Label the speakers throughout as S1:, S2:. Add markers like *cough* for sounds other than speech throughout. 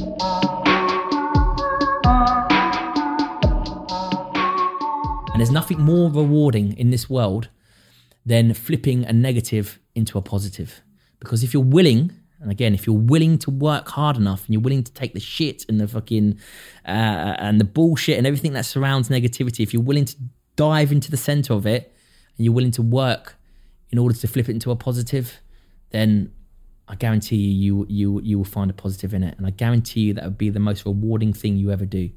S1: And there's nothing more rewarding in this world than flipping a negative into a positive. Because if you're willing, and again, if you're willing to work hard enough and you're willing to take the shit and the fucking uh, and the bullshit and everything that surrounds negativity, if you're willing to dive into the center of it and you're willing to work in order to flip it into a positive, then I guarantee you, you you you will find a positive in it, and I guarantee you that would be the most rewarding thing you ever do.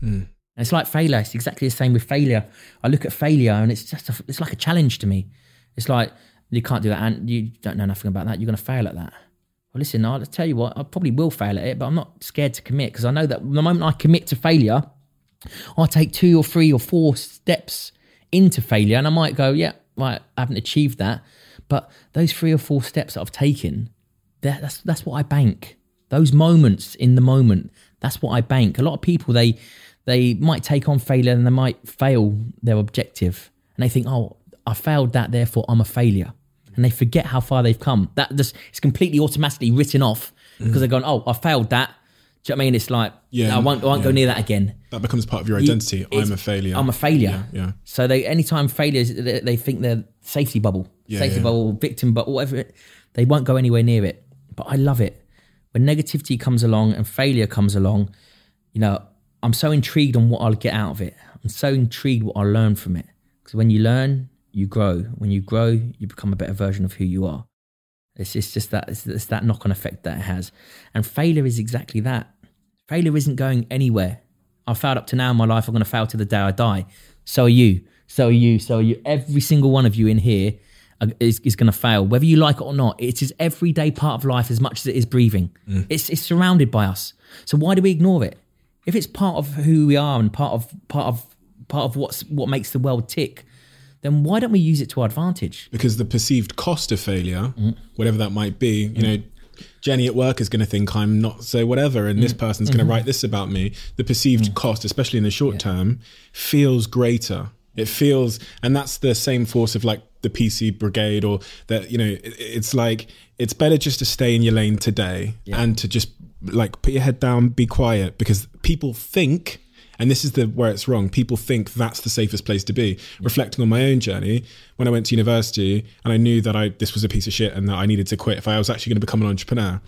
S1: Hmm. And it's like failure. It's exactly the same with failure. I look at failure, and it's just a, it's like a challenge to me. It's like you can't do that, and you don't know nothing about that. You're going to fail at that. Well, listen, I'll tell you what. I probably will fail at it, but I'm not scared to commit because I know that the moment I commit to failure, I take two or three or four steps into failure, and I might go, yeah, right, I haven't achieved that, but those three or four steps that I've taken, that, that's that's what I bank. Those moments in the moment, that's what I bank. A lot of people they they might take on failure and they might fail their objective, and they think, oh, I failed that, therefore I'm a failure, and they forget how far they've come. That just it's completely automatically written off because they're going, oh, I failed that. Do you know what I mean? It's like,
S2: Yeah,
S1: yeah, I won't, I won't go near that again.
S2: That becomes part of your identity.
S1: It's-
S2: I'm a failure.
S1: I'm a failure.
S2: Yeah, yeah.
S1: So they anytime failures, they, they think they're safety bubble,
S2: Yeah,
S1: safety
S2: yeah.
S1: bubble, victim, but whatever. They won't go anywhere near it. But I love it when negativity comes along and failure comes along. You know, I'm so intrigued on what I'll get out of it. I'm so intrigued what I'll learn from it. Because when you learn, you grow. When you grow, you become a better version of who you are. It's, it's just that it's, it's that knock on effect that it has. And failure is exactly that. Failure isn't going anywhere. I've failed up to now in my life. I'm going to fail to the day I die. So are you. So are you. So are you. Every single one of you in here is, is going to fail, whether you like it or not. It is everyday part of life as much as it is breathing. Mm. It's, it's surrounded by us. So why do we ignore it? If it's part of who we are and part of part of part of what's what makes the world tick, then why don't we use it to our advantage?
S2: because the perceived cost of failure,
S1: Mm.
S2: whatever that might be, you know, Jenny at work is going to think I'm not so whatever, and this person's going to write this about me. The perceived cost, especially in the short term, feels greater. It feels, and that's the same force of like the PC brigade, or that you know, it- it's like it's better just to stay in your lane today and to just like put your head down, be quiet, because people think and this is the where it's wrong. People think that's the safest place to be. Reflecting on my own journey, when I went to university and I knew that I this was a piece of shit and that I needed to quit if I was actually going to become an entrepreneur,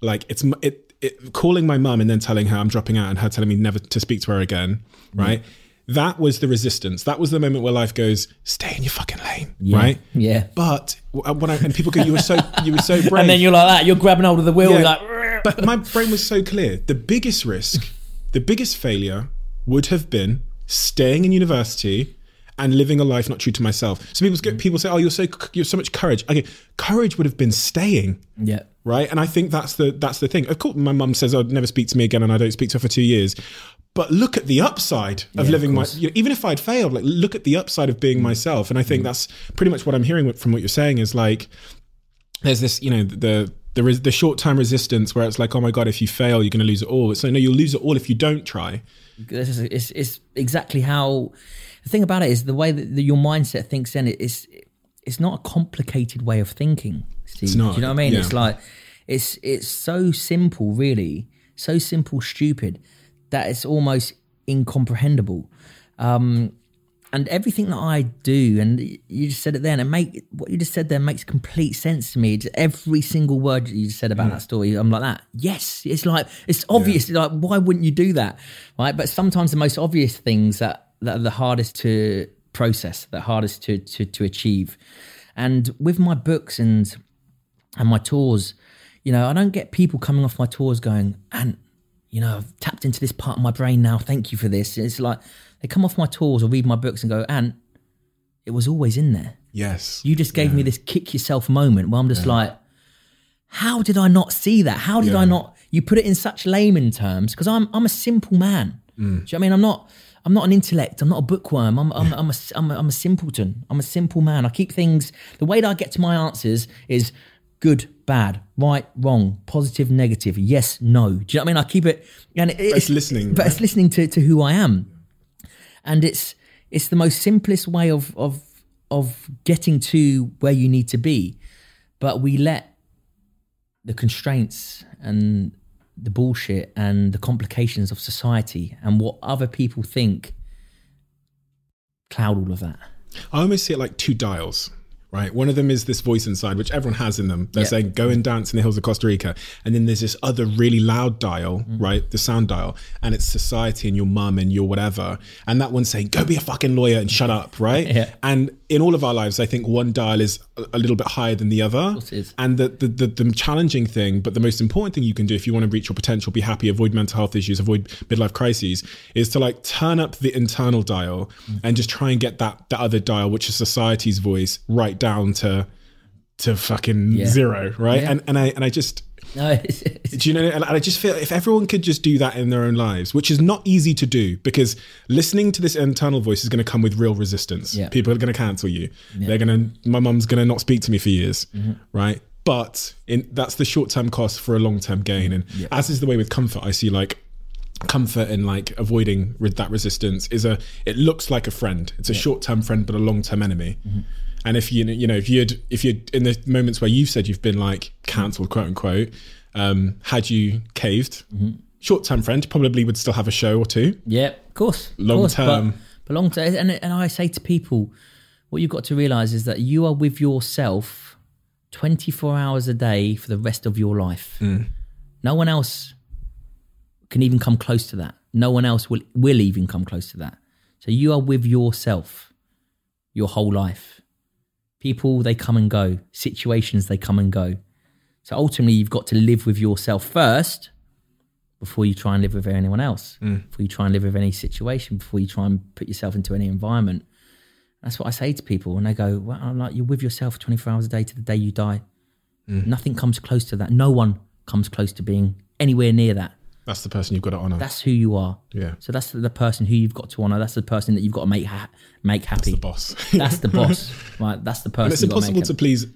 S2: like it's it, it calling my mum and then telling her I'm dropping out and her telling me never to speak to her again, right? That was the resistance. That was the moment where life goes, stay in your fucking lane, right?
S1: Yeah.
S2: But uh, when I and people go, you were so you were so *laughs* brave.
S1: And then you're like that. You're grabbing hold of the wheel.
S2: Yeah.
S1: Like,
S2: but my *laughs* brain was so clear. The biggest risk, the biggest failure would have been staying in university and living a life not true to myself. So people get, mm. people say, "Oh, you're so you're so much courage." Okay, courage would have been staying,
S1: yeah.
S2: right? And I think that's the that's the thing. Of course, my mum says, "I'd never speak to me again," and I don't speak to her for two years. But look at the upside of
S1: of
S2: living my. You know, even if I'd failed, like look at the upside of being mm. myself. And I think mm. that's pretty much what I'm hearing from what you're saying is like there's this, you know, the there is the short term resistance where it's like, oh my god, if you fail, you're going to lose it all. So no, you'll lose it all if you don't try.
S1: Is it's, it's exactly how the thing about it is the way that the, your mindset thinks. Then it's it's not a complicated way of thinking. Steve.
S2: It's not,
S1: Do you know what I mean?
S2: yeah.
S1: It's like it's it's so simple, really, so simple, stupid that it's almost incomprehensible. Um, and everything that I do, and you just said it then, and make what you just said there makes complete sense to me. Just every single word you just said about mm. that story, I'm like that. Yes, it's like it's obvious. Like, why wouldn't you do that, right? But sometimes the most obvious things that that are the hardest to process, the hardest to to to achieve. And with my books and and my tours, you know, I don't get people coming off my tours going, and you know, I've tapped into this part of my brain now. Thank you for this. It's like they come off my tours or read my books and go, and it was always in there.
S2: Yes.
S1: You just gave me this kick yourself moment where I'm just like, how did I not see that? How did I not? You put it in such layman terms because I'm I'm a simple man. Mm. Do you know what I mean? I'm not I'm not an intellect. I'm not a bookworm. I'm I'm, I'm, a, I'm, a, I'm a simpleton. I'm a simple man. I keep things. The way that I get to my answers is good, bad, right, wrong, positive, negative, yes, no. Do you know what I mean? I keep it and it, it's
S2: listening,
S1: but
S2: right?
S1: it's listening to to who I am and it's it's the most simplest way of of of getting to where you need to be but we let the constraints and the bullshit and the complications of society and what other people think cloud all of that.
S2: I almost see it like two dials, right? One of them is this voice inside, which everyone has in them. They're
S1: Yeah.
S2: saying, go and dance in the hills of Costa Rica. And then there's this other really loud dial,
S1: Mm-hmm.
S2: right? The sound dial. And it's society and your mum and your whatever. And that one's saying, go be a fucking lawyer and shut up, right? *laughs*
S1: Yeah.
S2: And in all of our lives, I think one dial is a- little bit higher than the other.
S1: course it is.
S2: And the, the, the, the challenging thing, but the most important thing you can do if you want to reach your potential, be happy, avoid mental health issues, avoid midlife crises, is to like turn up the internal dial mm. and just try and get that that other dial, which is society's voice, right down to to fucking
S1: Yeah.
S2: zero, right?
S1: Yeah.
S2: And and I and I just
S1: No, *laughs* it's, it's,
S2: do you know? And I just feel if everyone could just do that in their own lives, which is not easy to do, because listening to this internal voice is going to come with real resistance.
S1: Yeah.
S2: People are going to cancel you. They're going to. My mum's going to not speak to me for years,
S1: Mm-hmm.
S2: right? But in, that's the short term cost for a long term gain. And as is the way with comfort, I see like comfort in like avoiding with that resistance is a it looks like a friend it's a short-term friend but a long-term enemy
S1: Mm-hmm.
S2: And if you you know if you'd if you'd in the moments where you've said you've been like cancelled quote unquote um had you caved
S1: Mm-hmm.
S2: short-term friend probably would still have a show or two
S1: yeah, of course. of
S2: Long
S1: course, but-
S2: term.
S1: But, long term. And, and I say to people, what you've got to realize is that you are with yourself 24 hours a day for the rest of your life.
S2: Mm.
S1: No one else can even come close to that. No one else will, will even come close to that. So you are with yourself your whole life. People, they come and go. Situations, they come and go. So ultimately, you've got to live with yourself first before you try and live with anyone else, mm. before you try and live with any situation, before you try and put yourself into any environment. That's what I say to people. And they go, Well, I'm like, you're with yourself 24 hours a day to the day you die. Mm. Nothing comes close to that. No one comes close to being anywhere near that.
S2: That's the person you've got to honor
S1: That's who you are.
S2: yeah
S1: So that's the person who you've got to honor. That's the person that you've got to make ha- make happy.
S2: the boss *laughs*
S1: That's the boss, right? That's the person.
S2: and it's
S1: you've got to
S2: impossible to please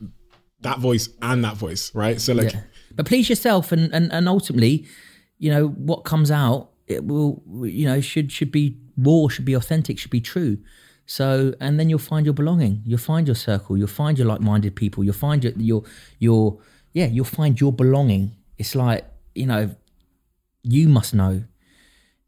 S2: that voice and that voice right so like
S1: Yeah. But please yourself, and, and and ultimately, you know what comes out, it will, you know, should should be raw, should be authentic, should be true. So, and then you'll find your belonging. You'll find your circle. You'll find your like-minded people. You'll find your your your yeah. You'll find your belonging. It's like you know, you must know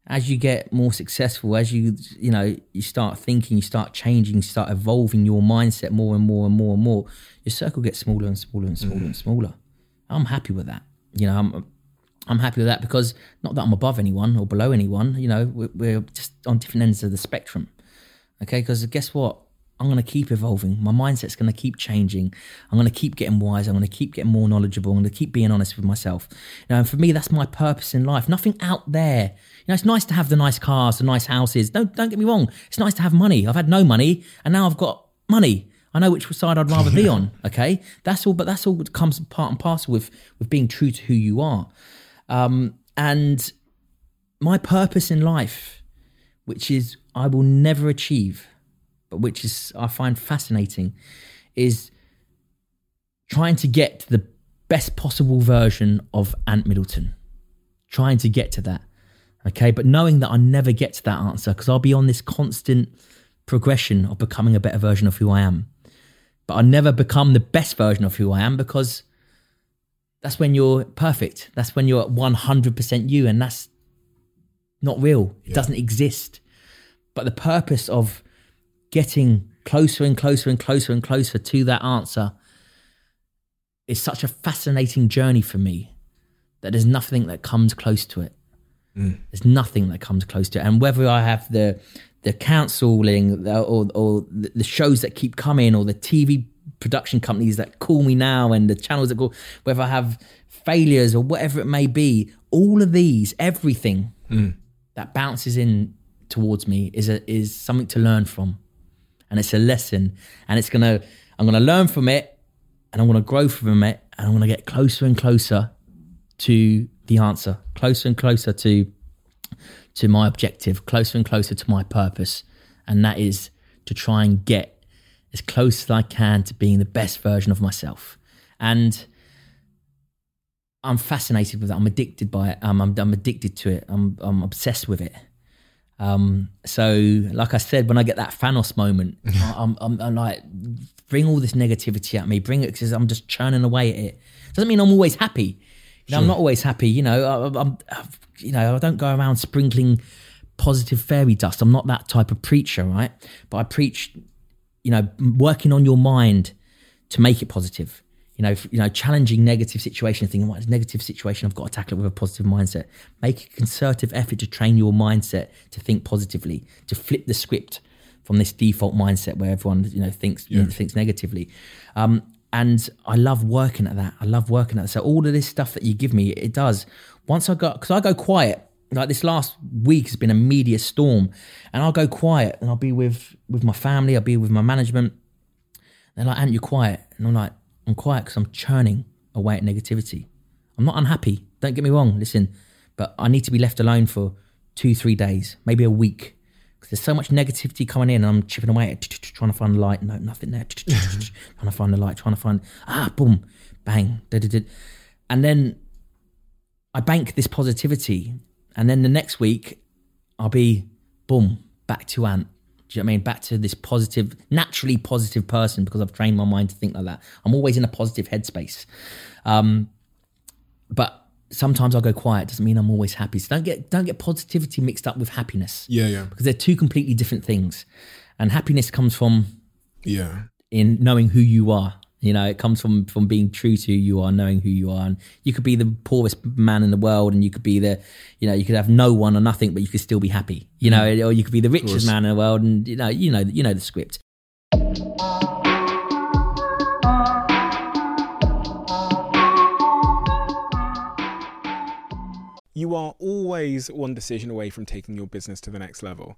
S1: as you get more successful, as you you know you start thinking, you start changing, you start evolving your mindset more and more and more and more. Your circle gets smaller and smaller and smaller and mm. smaller. I'm happy with that. You know, I'm I'm happy with that because not that I'm above anyone or below anyone. You know, we're, we're just on different ends of the spectrum. Okay, because guess what? I'm going to keep evolving. My mindset's going to keep changing. I'm going to keep getting wise. I'm going to keep getting more knowledgeable. I'm going to keep being honest with myself. You know, and for me, that's my purpose in life. Nothing out there. You know, it's nice to have the nice cars, the nice houses. Don't don't get me wrong. It's nice to have money. I've had no money, and now I've got money. I know which side I'd rather be on. *laughs* Okay, that's all. But that's all that comes part and parcel with with being true to who you are. Um, and my purpose in life, which is I will never achieve, but which is I find fascinating, is trying to get to the best possible version of Ant Middleton. Trying to get to that. Okay. But knowing that I never get to that answer because I'll be on this constant progression of becoming a better version of who I am. But I never become the best version of who I am because that's when you're perfect. That's when you're at 100% you. And that's not real. It doesn't exist. But the purpose of getting closer and closer and closer and closer to that answer is such a fascinating journey for me that there's nothing that comes close to it. Mm. There's nothing that comes close to it. And whether I have the the counseling or or the shows that keep coming or the TV production companies that call me now and the channels that call whether I have failures or whatever it may be, all of these, everything mm. that bounces in towards me is a, is something to learn from, and it's a lesson, and it's gonna I'm gonna learn from it, and I'm gonna grow from it, and I'm gonna get closer and closer to the answer, closer and closer to to my objective, closer and closer to my purpose, and that is to try and get as close as I can to being the best version of myself, and. I'm fascinated with it. I'm addicted by it. Um, I'm, I'm addicted to it. I'm, I'm obsessed with it. Um, so, like I said, when I get that Thanos moment, *laughs* I- I'm, I'm, I'm like, bring all this negativity at me, bring it because I'm just churning away at it. Doesn't mean I'm always happy. You know, I'm not always happy. You know, I, I'm, you know, I don't go around sprinkling positive fairy dust. I'm not that type of preacher, right? But I preach, you know, working on your mind to make it positive. You know, you know, challenging negative situation, thinking, what negative situation? I've got to tackle it with a positive mindset. Make a concerted effort to train your mindset to think positively, to flip the script from this default mindset where everyone, you know, thinks
S2: Yeah.
S1: thinks negatively. Um, and I love working at that. I love working at that. So all of this stuff that you give me, it does. Once I go, because I go quiet. Like this last week has been a media storm, and I'll go quiet and I'll be with with my family. I'll be with my management. They're like, "Ant, you're quiet," and I'm like, "I'm quiet because I'm churning away at negativity. I'm not unhappy. Don't get me wrong. Listen, but I need to be left alone for two, three days, maybe a week, because there's so much negativity coming in, and I'm chipping away at *tsk* trying to find the light. No, nothing there. *tsk* *laughs* *tsk* trying to find the light. Trying to find ah, boom, bang, and then I bank this positivity, and then the next week I'll be boom back to Ant. Do you know what I mean? Back to this positive, naturally positive person because I've trained my mind to think like that. I'm always in a positive headspace. Um, but sometimes I'll go quiet. Doesn't mean I'm always happy. So don't get don't get positivity mixed up with happiness
S2: Yeah, yeah,
S1: because they're two completely different things. And happiness comes from
S2: yeah.
S1: in knowing who you are. You know, it comes from from being true to who you are, knowing who you are. And you could be the poorest man in the world, and you could be the, you know, you could have no one or nothing, but you could still be happy. You know, mm. or you could be the richest man in the world, and you know, you know, you know the script.
S2: You are always one decision away from taking your business to the next level.